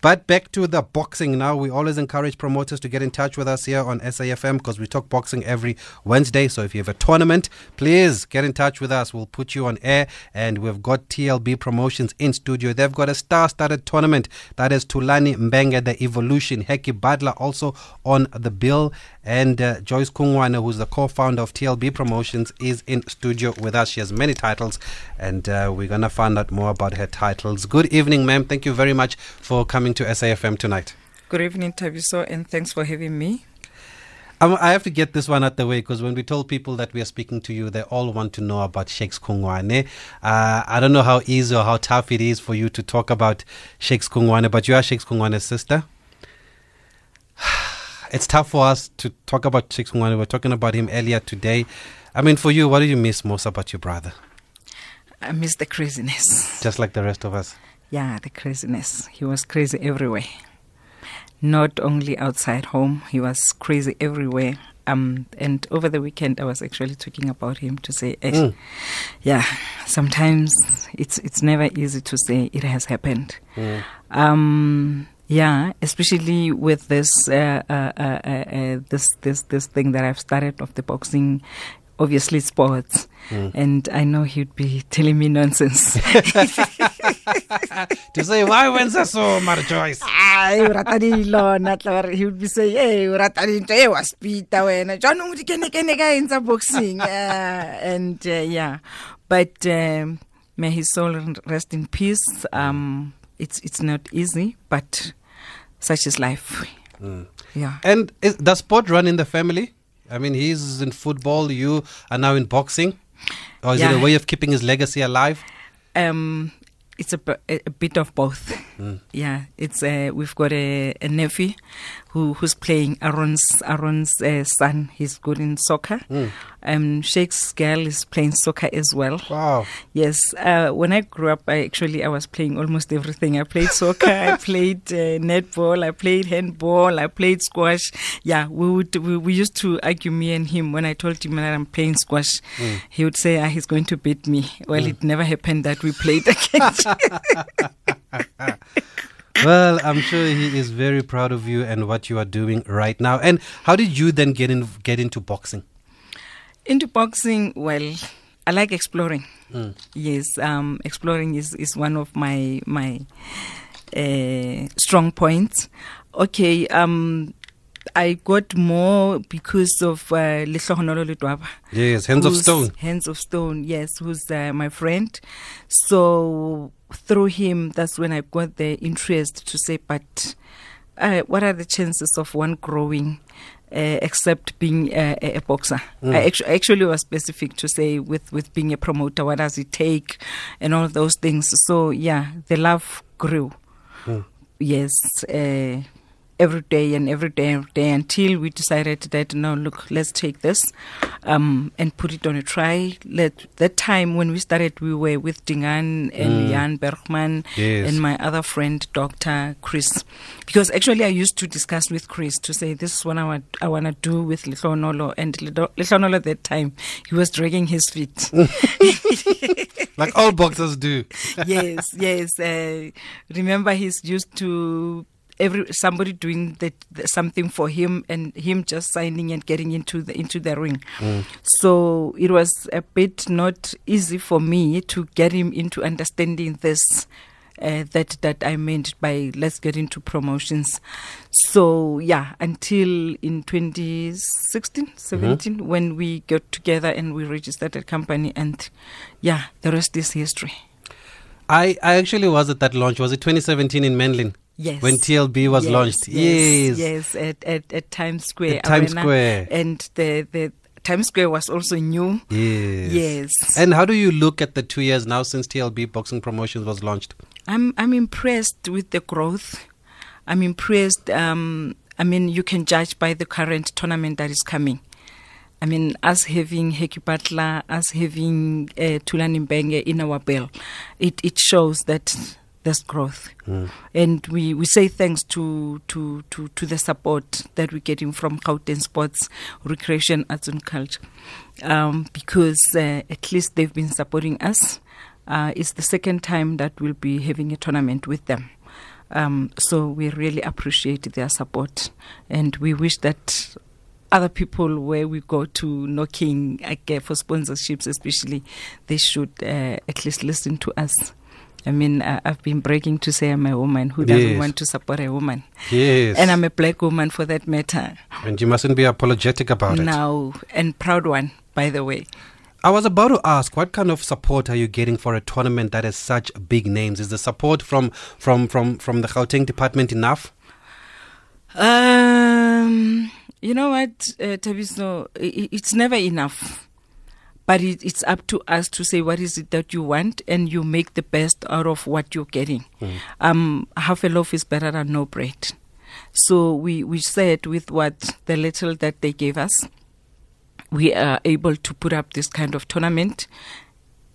But back to the boxing now. We always encourage promoters to get in touch with us here on SAFM because we talk boxing every Wednesday. So if you have a tournament, please get in touch with us. We'll put you on air. And we've got TLB Promotions in studio. They've got a star studded tournament that is Tulani Mbenge, the Evolution. Heki Budler also on the bill. And uh, Joyce Kungwane, who's the co founder of TLB Promotions, is in studio with us. She has many titles. And uh, we're going to find out more about her titles. Good evening, ma'am. Thank you very much for coming to SAFM tonight. Good evening, Thabiso, and thanks for having me. Um, I have to get this one out the way because when we told people that we are speaking to you, they all want to know about Shakes Kungwane. Uh, I don't know how easy or how tough it is for you to talk about Shakes Kungwane, but you are Shakes Kungwane's sister. It's tough for us to talk about Shakes Kungwane. We were talking about him earlier today. I mean, for you, what do you miss most about your brother? I miss the craziness. Just like the rest of us. Yeah, the craziness. He was crazy everywhere. Not only outside home, he was crazy everywhere. Um, and over the weekend, I was actually talking about him to say, eh, Mm. yeah, sometimes it's it's never easy to say it has happened. Mm. Um, yeah, especially with this uh, uh, uh, uh, uh, this this this thing that I've started of the boxing. Obviously, sports, Mm. and I know he'd be telling me nonsense. to say, why when's that so, Mother Joyce? Ay, o rata dilona tla re- he would be saying hey o rata dintho e wa speeda wena jaanong di kene ka eng tsa boxing uh, and uh, yeah but um, may his soul rest in peace um, it's it's not easy but such is life Mm. yeah And is, does sport run in the family? I mean, he's in football, you are now in boxing. Or is it a way of keeping his legacy alive? um, it's a bit of both Mm. yeah it's uh, we've got a, a nephew who who's playing Aaron's Aaron's uh, son. He's good in soccer. Mm. um Shake's girl is playing soccer as well. Wow. yes uh, when I grew up I actually I was playing almost everything. I played soccer I played uh, netball I played handball I played squash. Yeah we would we, we used to argue me and him. When I told him that I'm playing squash Mm. he would say ah, he's going to beat me. Well it never happened that we played against Well, I'm sure he is very proud of you and what you are doing right now. And how did you then get in get into boxing? Into boxing, well, I like exploring. Mm. Yes, um, exploring is, is one of my my uh, strong points. Okay, um, I got more because of uh, Lehlohonolo Ledwaba. Yes, Hands of Stone. Hands of Stone, yes, who's uh, my friend. So through him, that's when I got the interest to say, but uh, what are the chances of one growing? Uh, except being a, a, a boxer, Mm. I actu- actually was specific to say with with being a promoter, what does it take, and all those things. So yeah, the love grew. Mm. Yes, uh, every day and every day, every day until we decided that no, look, let's take this um, and put it on a try. Let that time when we started, we were with Dingan and Mm. Jan Bergman Yes. and my other friend, Dr. Chris. Because actually, I used to discuss with Chris to say, this is what I want, I want to do with Lehlohonolo. And Lehlohonolo at that time, he was dragging his feet. like all boxers do. yes, yes. Uh, remember, he's used to every somebody doing that something for him and him just signing and getting into the into the ring. Mm. So it was a bit not easy for me to get him into understanding this. Uh, that that I meant by let's get into promotions. So yeah, until in 2016, 17, when we got together and we registered a company, and yeah, the rest is history. I, I actually was at that launch. Was it 2017 in Menlyn? Yes. When TLB was Yes, launched. Yes, Yes. yes, at, at, at Times Square. At Times Arena. Square. And the, the Times Square was also new. Yes. Yes. And how do you look at the two years now since TLB Boxing Promotions was launched? I'm I'm impressed with the growth. I'm impressed. Um, I mean, you can judge by the current tournament that is coming. I mean, us having Heki Budler, us having uh, Tulani Mbenge in our bill, it, it shows that growth. Mm. And we, we say thanks to, to, to, to the support that we're getting from Gauteng Sports, Recreation, Arts and Culture. Um, because uh, at least they've been supporting us. Uh, it's the second time that we'll be having a tournament with them. Um, so we really appreciate their support, and we wish that other people where we go to knocking again for sponsorships, especially, they should uh, at least listen to us. I mean, uh, I've been breaking to say I'm a woman who doesn't Yes. want to support a woman, Yes. and I'm a black woman for that matter. and you mustn't be apologetic about it. Now, and proud one, by the way. I was about to ask, what kind of support are you getting for a tournament that has such big names? Is the support from from from from the Gauteng department enough? Um, you know what, uh, i- it's never enough. But it, it's up to us to say what is it that you want, and you make the best out of what you're getting. Um, half a loaf is better than no bread. So we, we said with what the little that they gave us, we are able to put up this kind of tournament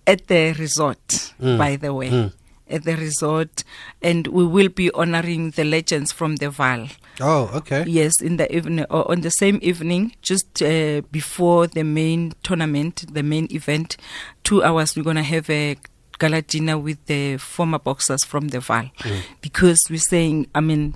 at the resort, Mm. by the way. Mm. At the resort, and we will be honoring the legends from the Vaal. Oh, okay. Yes, in the evening or on the same evening, just uh, before the main tournament, the main event, two hours. We're gonna have a gala dinner with the former boxers from the Vaal, because we're saying, I mean,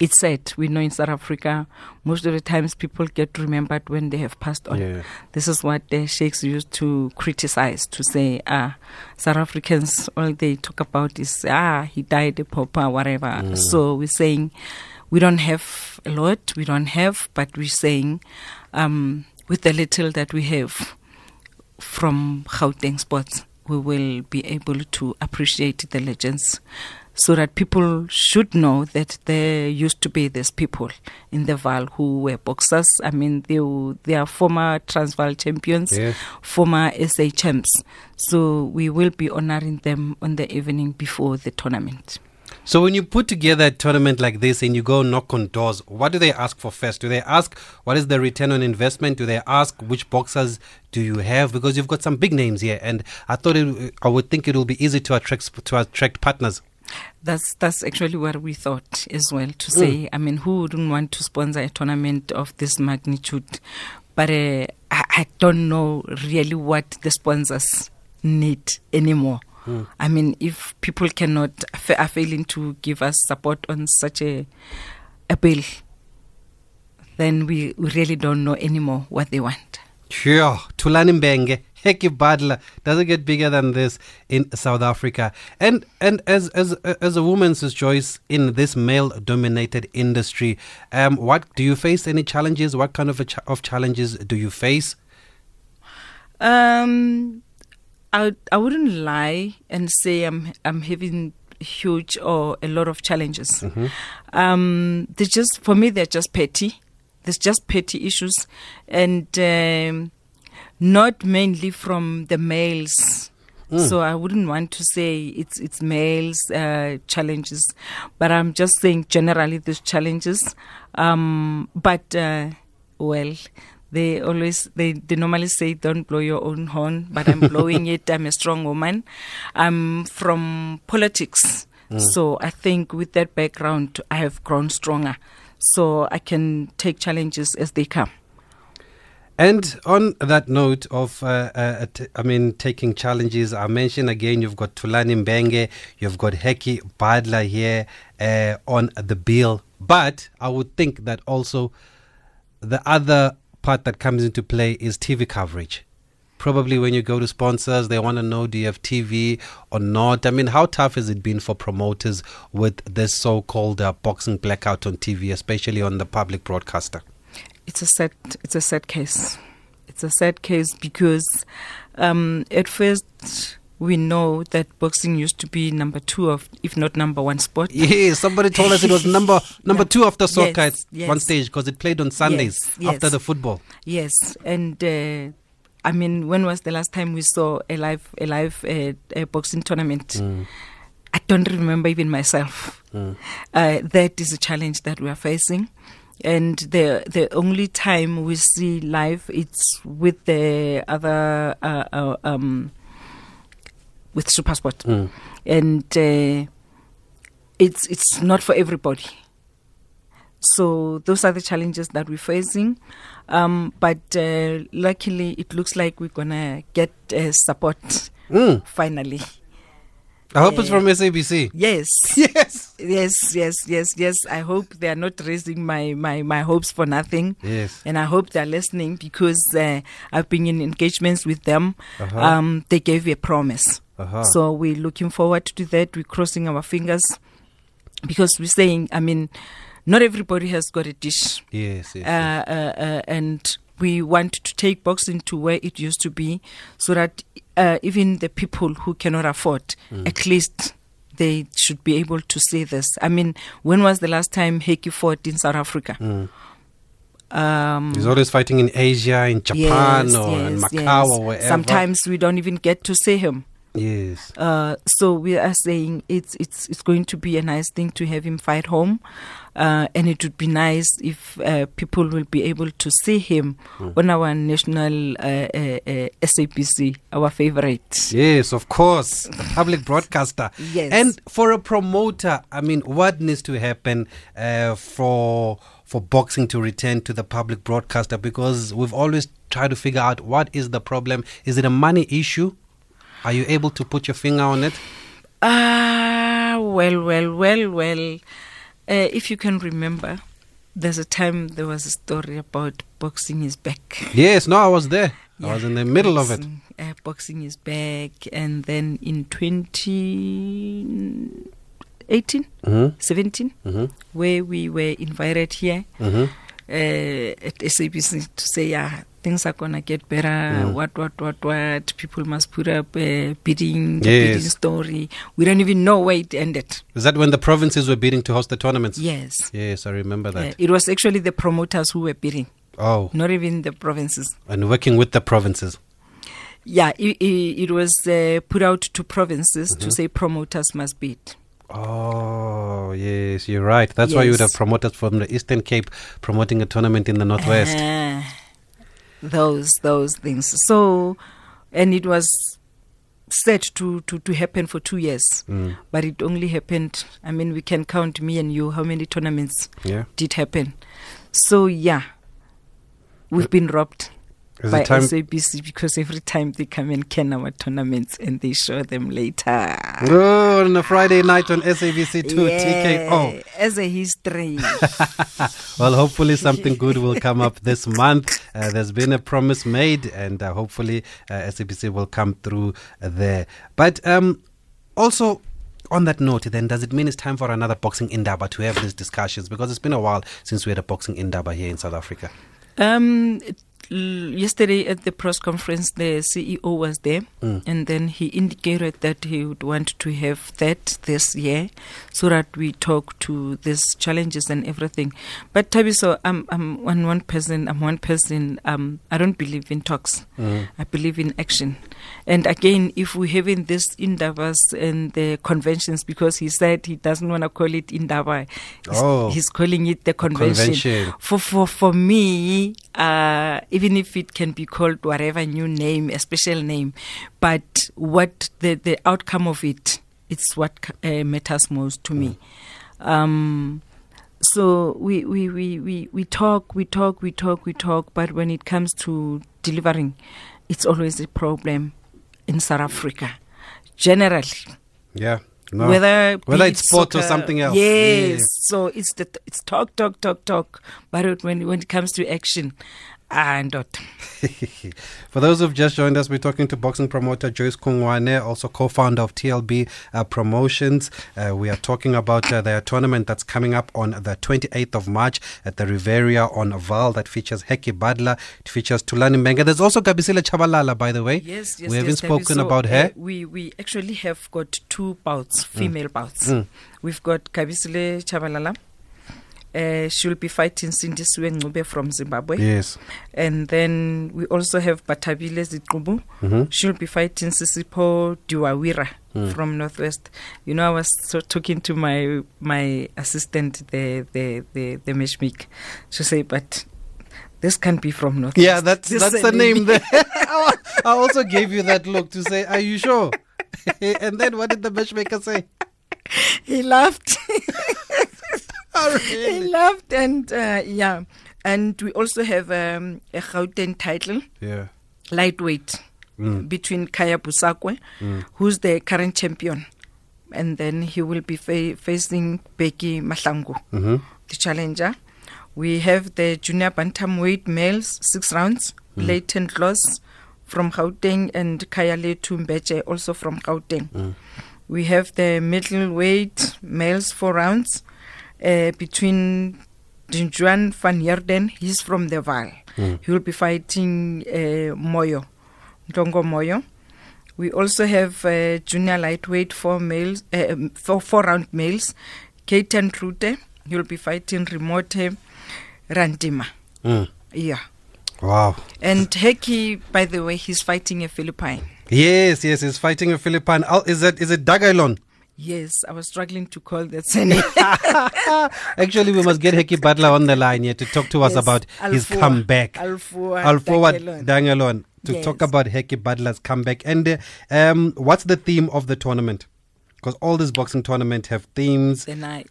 it's sad. We know in South Africa, most of the times people get remembered when they have passed on. Yeah. This is what the Shakes used to criticize to say, ah, South Africans, all they talk about is, ah, he died a pauper, whatever. So we're saying we don't have a lot, we don't have, but we're saying um, with the little that we have from Gauteng Sports, we will be able to appreciate the legends so that people should know that there used to be these people in the Vaal who were boxers. I mean, they, were- they are former Transvaal champions, former SA champs. So we will be honoring them on the evening before the tournament. So when you put together a tournament like this and you go knock on doors, what do they ask for first? Do they ask what is the return on investment? Do they ask which boxers do you have? Because you've got some big names here, and I thought it, I would think it will be easy to attract to attract partners. That's that's actually what we thought as well. To say, I mean, who wouldn't want to sponsor a tournament of this magnitude? But uh, I, I don't know really what the sponsors need anymore. I mean, if people cannot fa- are failing to give us support on such a a bill, then we, we really don't know anymore what they want. Sure, Tulani Mbenge, Heki Budler doesn't get bigger than this in South Africa. And and as as as a woman's choice in this male-dominated industry, um, what do you face any challenges? What kind of a ch- of challenges do you face? Um, I I wouldn't lie and say I'm I'm having huge or a lot of challenges. Um, they just for me they're just petty. There's just petty issues, and um, not mainly from the males. So I wouldn't want to say it's it's males uh, challenges, but I'm just saying generally there's challenges. Um, but uh, well, they always they, they normally say don't blow your own horn, but I'm blowing it. I'm a strong woman. I'm from politics, so I think with that background I have grown stronger, so I can take challenges as they come. And on that note of, uh, uh, t- I mean, taking challenges, I mentioned again, you've got Tulani Mbenge, you've got Heki Budler here uh, on the bill. But I would think that also the other part that comes into play is TV coverage. Probably when you go to sponsors, they want to know do you have TV or not. I mean, how tough has it been for promoters with this so called uh, boxing blackout on TV, especially on the public broadcaster? It's a sad it's a sad case. It's a sad case because um, at first we know that boxing used to be number two of, if not number one sport. Yeah, somebody told us it was number number Yeah. two after soccer Yes, at one stage because it played on Sundays Yes, yes. after the football. Yes, and uh, I mean, when was the last time we saw a live a live uh, a boxing tournament? I don't remember even myself. Uh, that is a challenge that we are facing. And the the only time we see live it's with the other uh, uh, um, with SuperSport, and uh, it's it's not for everybody. So those are the challenges that we're facing. Um, but uh, luckily, it looks like we're gonna get uh, support Mm. finally. I hope it's Uh, from SABC. Yes. Yes. Yes, yes, yes, yes. I hope they are not raising my, my, my hopes for nothing. Yes. And I hope they're listening because uh, I've been in engagements with them. Uh-huh. Um, they gave a promise. Uh-huh. So we're looking forward to that. We're crossing our fingers because we're saying, I mean, not everybody has got a dish. Yes. yes, Uh, uh, uh, and we want to take boxing to where it used to be so that uh, even the people who cannot afford, Mm. at least they should be able to see this. I mean, when was the last time Heikki fought in South Africa? Mm. Um, He's always fighting in Asia, in Japan, yes, or in Macau, yes. or wherever. Sometimes we don't even get to see him. Yes. Uh, so we are saying it's it's it's going to be a nice thing to have him fight home, uh, and it would be nice if uh, people will be able to see him on our national uh, uh, uh, SABC, our favorite. Yes, of course. Public broadcaster. Yes. And for a promoter, I mean, what needs to happen uh, for for boxing to return to the public broadcaster? Because we've always tried to figure out what is the problem. Is it a money issue? Are you able to put your finger on it? Ah, well, well, well, well. Uh, if you can remember, there's a time there was a story about boxing is back. Yes, no, I was there. I was in the middle of it. boxing, Uh, boxing is back, and then in 2018, hmm 17, hmm where we were invited here hmm uh, at SABC to say, yeah, things are gonna get better. Mm. What, what, what, what? People must put up a bidding, Yes. bidding story. We don't even know where it ended. Is that when the provinces were bidding to host the tournaments? Yes. Yes, I remember Uh, that. it was actually the promoters who were bidding, oh, not even the provinces. and working with the provinces. Yeah, it, it, it was uh, put out to provinces Mm-hmm. to say promoters must bid. Oh, yes, you're right. That's why you would have promoters from the Eastern Cape promoting a tournament in the Northwest. Ah, those those things. So, and it was set to, to, to happen for two years, Mm, but it only happened. I mean, we can count me and you how many tournaments yeah. did happen. So yeah, we've been robbed Is by time? SABC because every time they come and can our tournaments and they show them later. Oh, on a Friday night on SABC2 TKO. As a history. Well, hopefully something good will come up this month. Uh, there's been a promise made, and uh, hopefully uh, SABC will come through there. But um, also. On that note, then, does it mean it's time for another boxing indaba to have these discussions? Because it's been a while since we had a boxing indaba here in South Africa. Um, yesterday at the press conference, the CEO was there, Mm. and then he indicated that he would want to have that this year, so that we talk to these challenges and everything. But Thabiso, I'm I'm one one person. I'm one person. Um, I don't believe in talks. Mm. I believe in action. And again, if we're having this indabas and the conventions, because he said he doesn't want to call it indaba, he's, Oh. he's calling it the convention. Convention. For for for me, uh, even if it can be called whatever new name, a special name, but what the the outcome of it, it's what uh, matters most to me. Um, so we, we, we, we, we talk, we talk, we talk, we talk, but when it comes to delivering, it's always a problem in South Africa. Generally, Yeah. No. whether Whether it's sport or something else. Yes. Yes. So it's the it's talk, talk, talk, talk. But when when it comes to action, and not. For those who've just joined us, we're talking to boxing promoter Joyce Kungwane, also co-founder of TLB uh, Promotions. Uh, we are talking about uh, their tournament that's coming up on the 28th of March at the Riviera on Vaal that features Heki Budler. It features Tulani Mbenge. There's also Gabisile Chabalala, by the way. Yes, yes. We haven't yes, spoken So, about uh, her. we we actually have got two bouts, female bouts. Mm. We've got Gabisile Chabalala. Uh, she'll be fighting Cindy Ngube from Zimbabwe. Yes. And then we also have Batabile Zikubu. Mhm. She'll be fighting Sisipo Diwawira Mm. from Northwest. You know, I was so talking to my my assistant, the the the, the matchmaker. She say, but this can't be from Northwest. Yeah, that's This that's the name there. I also gave you that look to say, "Are you sure?" and then what did the matchmaker say? he laughed. Oh, he really? laughed, and uh, yeah. And we also have um, a Gauteng title, Yeah. lightweight, Mm. between Kaya Busakwe, Mm. who's the current champion, and then he will be fa- facing Becky Mahlangu, Mm-hmm. the challenger. We have the junior bantamweight males, six rounds, Leighton Kloss from Gauteng and Kayale Tumbeche, also from Gauteng. We have the middleweight males, four rounds, uh, between Juan van Heerden, he's from the Vaal. He will be fighting uh, Moyo, Ndongo Moyo. We also have uh, junior lightweight four males, uh, um, four, four round males. Keiten Trute, he will be fighting Remote Randima. Mm. Yeah. Wow. And Heki, by the way, he's fighting a Philippine. Yes, yes, he's fighting a Philippine. Oh, is it is it Dagailon? Yes, I was struggling to call that surname. Actually, we must get Heki Budler on the line here to talk to us Yes, about his comeback. Alfoa Alfoa Dagelon. Dangelon to Yes. talk about Heki Budler's comeback. And uh, um, what's the theme of the tournament? Because all these boxing tournaments have themes. the night.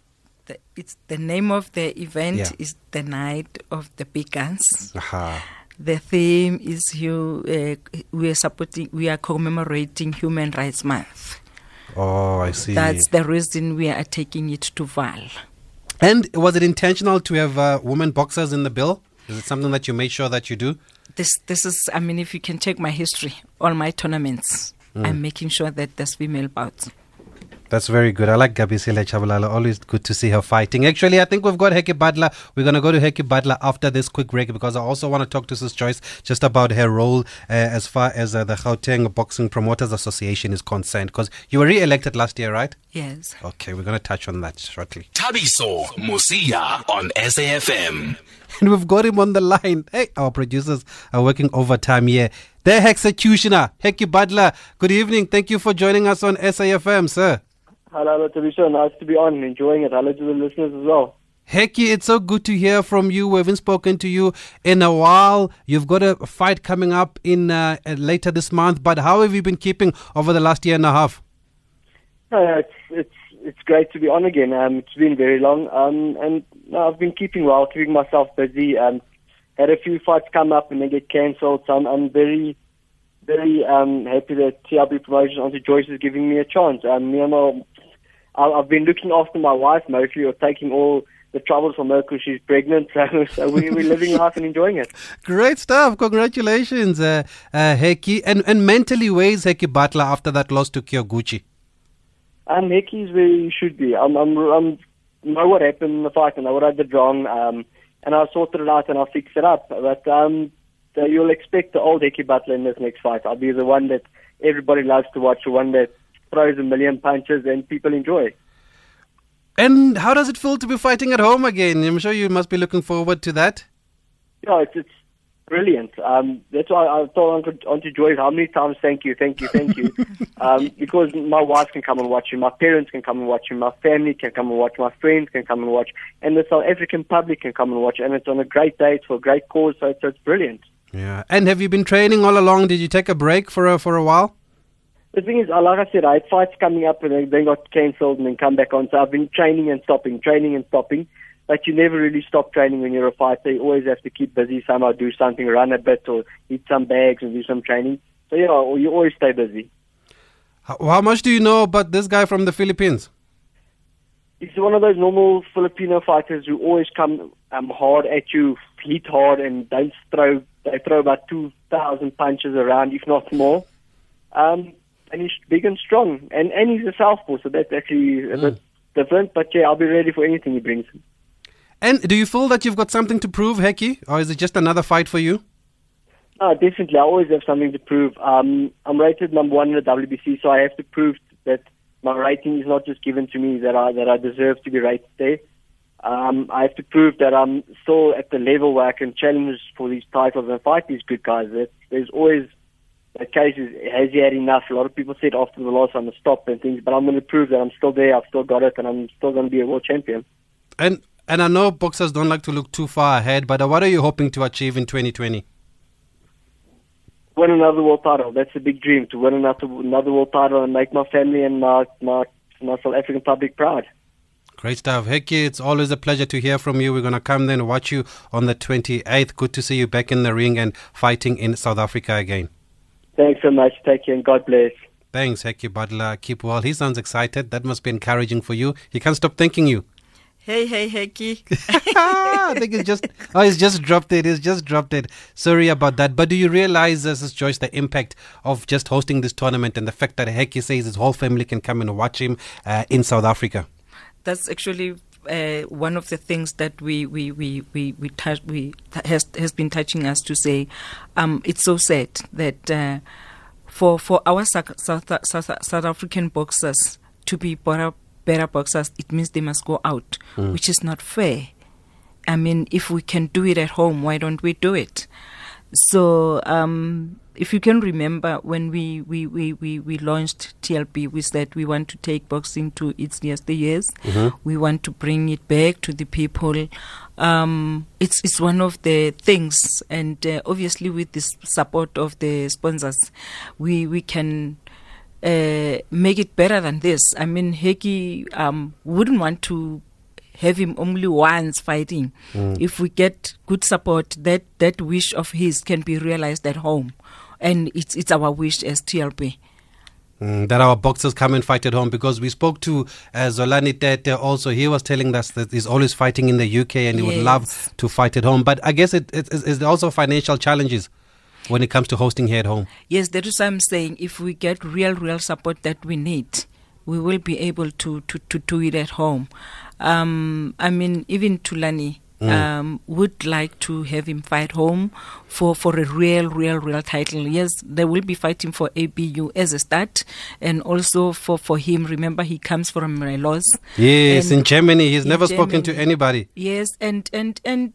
The, it's the name of the event Yeah. is the night of the big guns. Aha. The theme is you. Uh, we are supporting. We are commemorating Human Rights Month. Oh, I see. That's the reason we are taking it to Vaal. and was it intentional to have uh, women boxers in the bill? Is it something that you made sure that you do? This this is. I mean, if you can check my history, all my tournaments, Mm. I'm making sure that there's female bouts. That's very good. I like Gabisile Chabalala. Always good to see her fighting. Actually, I think we've got Heki Budler. We're going to go to Heki Budler after this quick break because I also want to talk to Sis Joyce just about her role uh, as far as uh, the Gauteng Boxing Promoters Association is concerned. Because you were re elected last year, right? Yes. Okay, we're going to touch on that shortly. Thabiso Mosia on SAFM. And we've got him on the line. Hey, our producers are working overtime here. The executioner, Heki Budler. Good evening. Thank you for joining us on SAFM, sir. Hello, Tabisha. Nice to be on. Enjoying it. Hello to the listeners as well. Hecky, it's so good to hear from you. We haven't spoken to you in a while. You've got a fight coming up in uh, uh, later this month. But how have you been keeping over the last year and a half? Uh, it's it's it's great to be on again. Um, it's been very long. Um, and no, I've been keeping well, keeping myself busy. Um, had a few fights come up and they get cancelled. So I'm, I'm very very um happy that TLB Promotions onto Joyce is giving me a chance. Um, me and my, I've been looking after my wife mostly, or taking all the troubles from her because she's pregnant. So, so we, we're living life and enjoying it. Great stuff. Congratulations, uh, uh, Hecky. And, and mentally, where's Heki Budler after that loss to Kyoguchi? Um, He's where he should be. I'm, I'm, I'm know what happened in the fight. And I know what I did wrong. Um, and I sorted it out and I'll fix it up. But um, so you'll expect the old Heki Budler in this next fight. I'll be the one that everybody loves to watch, the one that throws a million punches and people enjoy. And how does it feel to be fighting at home again? I'm sure you must be looking forward to that. Yeah, it's, it's brilliant. Um, that's why I told Uncle, Auntie Joyce how many times thank you, thank you, thank you. um, because my wife can come and watch him, my parents can come and watch him, my family can come and watch, my friends can come and watch, and the South African public can come and watch. And it's on a great day, it's for a great cause, so it's, so it's brilliant. Yeah. And have you been training all along? Did you take a break for a, for a while? The thing is, like I said, I had fights coming up and then, then got cancelled and then come back on. So I've been training and stopping, training and stopping. But you never really stop training when you're a fighter. You always have to keep busy somehow, do something, run a bit or eat some bags and do some training. So yeah, or you always stay busy. How, how much do you know about this guy from the Philippines? He's one of those normal Filipino fighters who always come um, hard at you, hit hard, and don't throw. They throw about two thousand punches around, if not more. Um, and he's big and strong, and and he's a southpaw, so that's actually a bit different. But yeah, I'll be ready for anything he brings. And do you feel that you've got something to prove, Hecky? Or is it just another fight for you? No, definitely. I always have something to prove. Um, I'm rated number one in the WBC, so I have to prove that my rating is not just given to me that I that I deserve to be rated there. Um, I have to prove that I'm still at the level where I can challenge for these titles and fight these good guys. There's always a case is has he had enough? A lot of people said after the loss I'm gonna stop and things, but I'm gonna prove that I'm still there. I've still got it, and I'm still gonna be a world champion. And and I know boxers don't like to look too far ahead, but what are you hoping to achieve in 2020? win another world title. That's a big dream to win another another world title and make my family and my my, my South African public proud. Great stuff. Hecky, it's always a pleasure to hear from you. We're going to come then and watch you on the 28th. Good to see you back in the ring and fighting in South Africa again. Thanks so much. Take care and God bless. Thanks, Heki Budler. Keep well. He sounds excited. That must be encouraging for you. He can't stop thanking you. Hey, hey, Heki. I think it's just oh, he's just dropped it. He's just dropped it. Sorry about that. But do you realize, this is Joyce, the impact of just hosting this tournament and the fact that Heki says his whole family can come and watch him uh, in South Africa? That's actually uh, one of the things that we we we we we, touch, we has has been touching us to say. Um, it's so sad that uh, for for our South, South, South, South African boxers to be better better boxers, it means they must go out, which is not fair. I mean, if we can do it at home, why don't we do it? So, um, if you can remember when we, we, we, we, we launched TLB, we said we want to take boxing to its yesteryears. We want to bring it back to the people. Um, it's, it's one of the things, and uh, obviously, with the support of the sponsors, we, we can uh, make it better than this. I mean, Heki um, wouldn't want to have him only once fighting. If we get good support, that that wish of his can be realized at home, and it's it's our wish as TLB. Mm, that our boxers come and fight at home because we spoke to uh, Zolani Tete also. He was telling us that he's always fighting in the UK and he would love to fight at home. But I guess it, it, it's also financial challenges when it comes to hosting here at home. Yes, that is what I'm saying. If we get real, real support that we need, we will be able to to, to do it at home. Um, I mean, even Tulani um, would like to have him fight home for, for a real, real, real title. Yes, they will be fighting for ABU as a start, and also for, for him. Remember, he comes from Relos. Yes, in Germany. He's in never spoken to anybody. Yes, and and and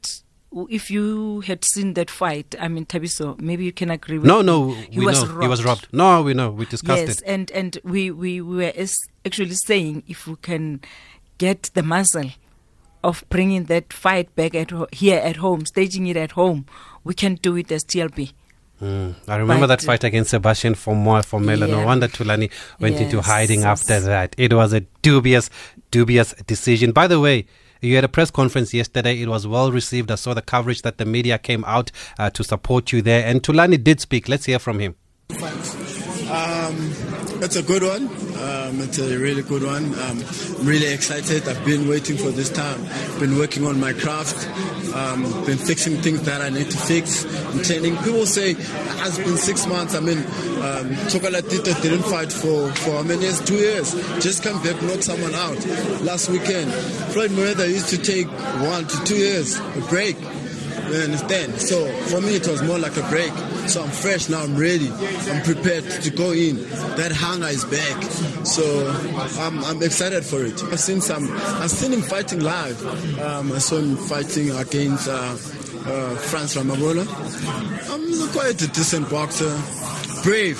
if you had seen that fight, I mean, Thabiso, maybe you can agree with No, me. no, he we was know. He was robbed. No, we know. We discussed yes, it. and and we we we were actually saying if we can get the muscle of bringing that fight back at ho- here at home, staging it at home, we can do it as TLB. Mm. I remember But, that fight against Sebastian Formoy for Mela. No Yeah. wonder Tulani went into hiding after that. It was a dubious, dubious decision. By the way, you had a press conference yesterday. It was well received. I saw the coverage that the media came out uh, to support you there. And Tulani did speak. Let's hear from him. Um, it's a good one. Um, it's a really good one. Um, I'm really excited. I've been waiting for this time. Been working on my craft. Um, been fixing things that I need to fix. I'm training. People say it has been six months. I mean, um, Chocolatito didn't fight for, for how many years? Two years. Just come back, knock someone out. Last weekend, Floyd Mayweather used to take one to two years a break. You understand? So for me, it was more like a break. So I'm fresh now. I'm ready. I'm prepared to go in. That hunger is back. So I'm, I'm excited for it. I've seen some. I've seen him fighting live. Um, I saw him fighting against uh, uh, Franz Ramabola. I'm quite a decent boxer. Brave.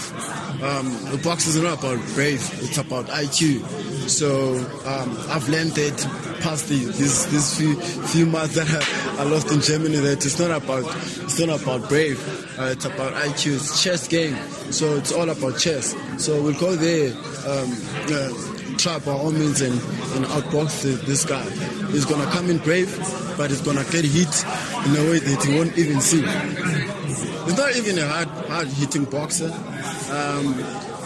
Um, the box is not about brave. It's about IQ. So um, I've learned that past the, these few few months that I, lost in Germany. That it's not about it's not about brave. Uh, it's about IQ. It's chess game. So it's all about chess. So we'll go there. Um, uh, try by all means and, and outbox this guy. He's gonna come in brave, but he's gonna get hit in a way that he won't even see. He's not even a hard, hard hitting boxer. Um,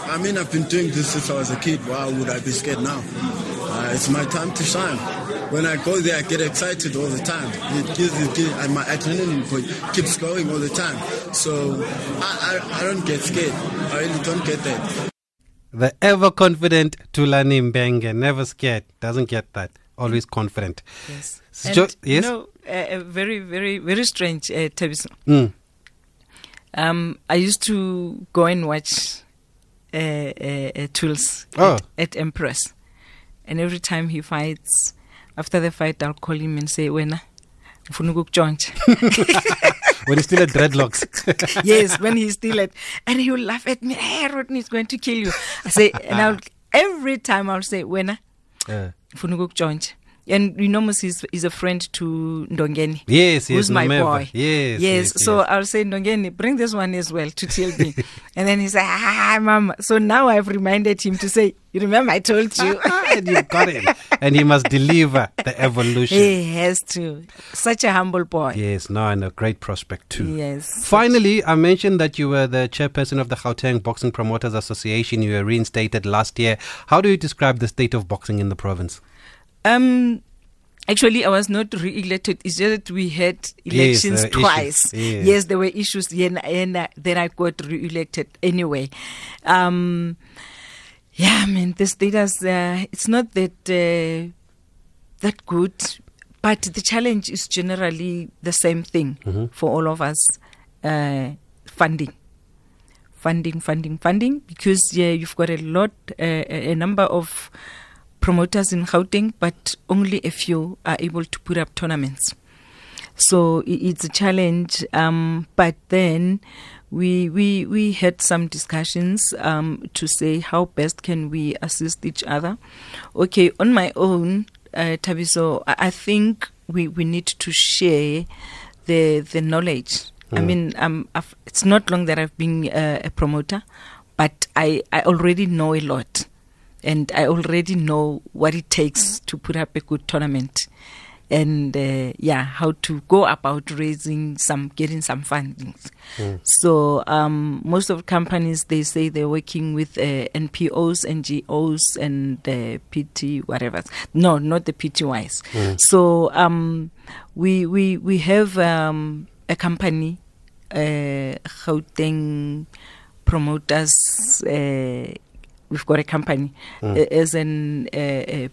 I mean, I've been doing this since I was a kid. Why would I be scared now? Uh, it's my time to shine. When I go there, I get excited all the time. It gives, it gives, and my adrenaline go- keeps going all the time. So I, I, I don't get scared. I really don't get that. The ever confident Tulani Mbenge, never scared, doesn't get that. Always confident. Yes. So- And, yes? No, uh, uh, very, very, very strange, uh, Thabiso. Mm. Um, I used to go and watch uh, uh, uh, Tools Oh. at, at Empress, and every time he fights, after the fight, I'll call him and say, "Wena, ngifuna ukukutshontsha." When he's still at dreadlocks. yes, when he's still at, and he'll laugh at me. Hey, Rodney is going to kill you. I say, and I'll every time I'll say, "Wena, Uh, ngifuna ukukutshontsha." And you know, is, is a friend to Ndongeni. Yes, yes, Who's my Nomeva. boy? Yes, Yes. yes, so yes. I'll say, Ndongeni, bring this one as well to TLB. and then he said, ah, mama. So now I've reminded him to say, you remember I told you. and you've got him. And he must deliver the evolution. he has to. Such a humble boy. Yes, no, and a great prospect too. Yes. Finally, I mentioned that you were the chairperson of the Gauteng Boxing Promoters Association. You were reinstated last year. How do you describe the state of boxing in the province? Um, actually, I was not re-elected. It's just that we had elections were twice. Yes. Yes, there were issues, and, and then I got re-elected anyway. Um, yeah, man, the status uh, it's not that uh, that good, but the challenge is generally the same thing for all of us: uh, funding funding, funding, funding, because yeah, you've got a lot, uh, a number of promoters in Gauteng, but only a few are able to put up tournaments. So it's a challenge. Um, but then we we we had some discussions um, to say how best can we assist each other. Okay, on my own, uh, Thabiso, I, think we we need to share the the knowledge. I mean, um, I've, it's not long that I've been uh, a promoter, but I I already know a lot and I already know what it takes to put up a good tournament, and uh, yeah, how to go about raising some, getting some funding. So um, most of companies they say they're working with uh, NPOs, NGOs, and uh, PT whatever. No, not the PTYs. So um, we we we have um, a company, uh, Gauteng promoters. Uh, we've got a company uh, as an uh,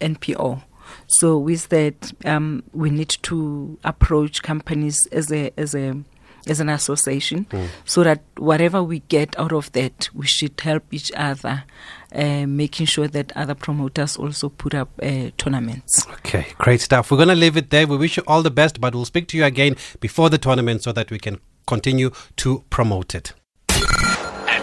NPO. So with that, um, we need to approach companies as a as a as an association, so that whatever we get out of that, we should help each other, uh, making sure that other promoters also put up uh, tournaments. Okay, great stuff. We're going to leave it there. We wish you all the best, but we'll speak to you again before the tournament so that we can continue to promote it.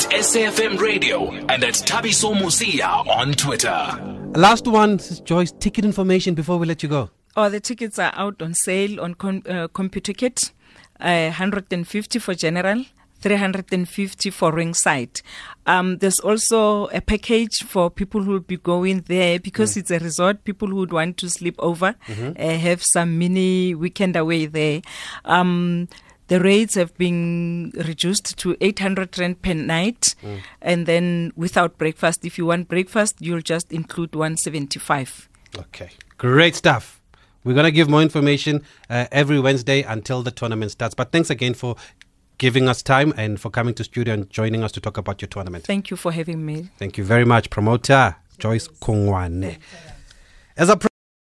At SAFM Radio and at Thabiso Mosia on Twitter. Last one, Joyce, ticket information before we let you go. Oh, the tickets are out on sale on com- uh, CompuTicket. Uh, 150 for general, 350 for ringside. Um, there's also a package for people who will be going there because it's a resort. People who would want to sleep over, uh, have some mini weekend away there. Um, the rates have been reduced to 800 rand per night, and then without breakfast. If you want breakfast, you'll just include 175. Okay, great stuff. We're going to give more information uh, every Wednesday until the tournament starts. But thanks again for giving us time and for coming to studio and joining us to talk about your tournament. Thank you for having me. Thank you very much, promoter Joyce Kungwane. As a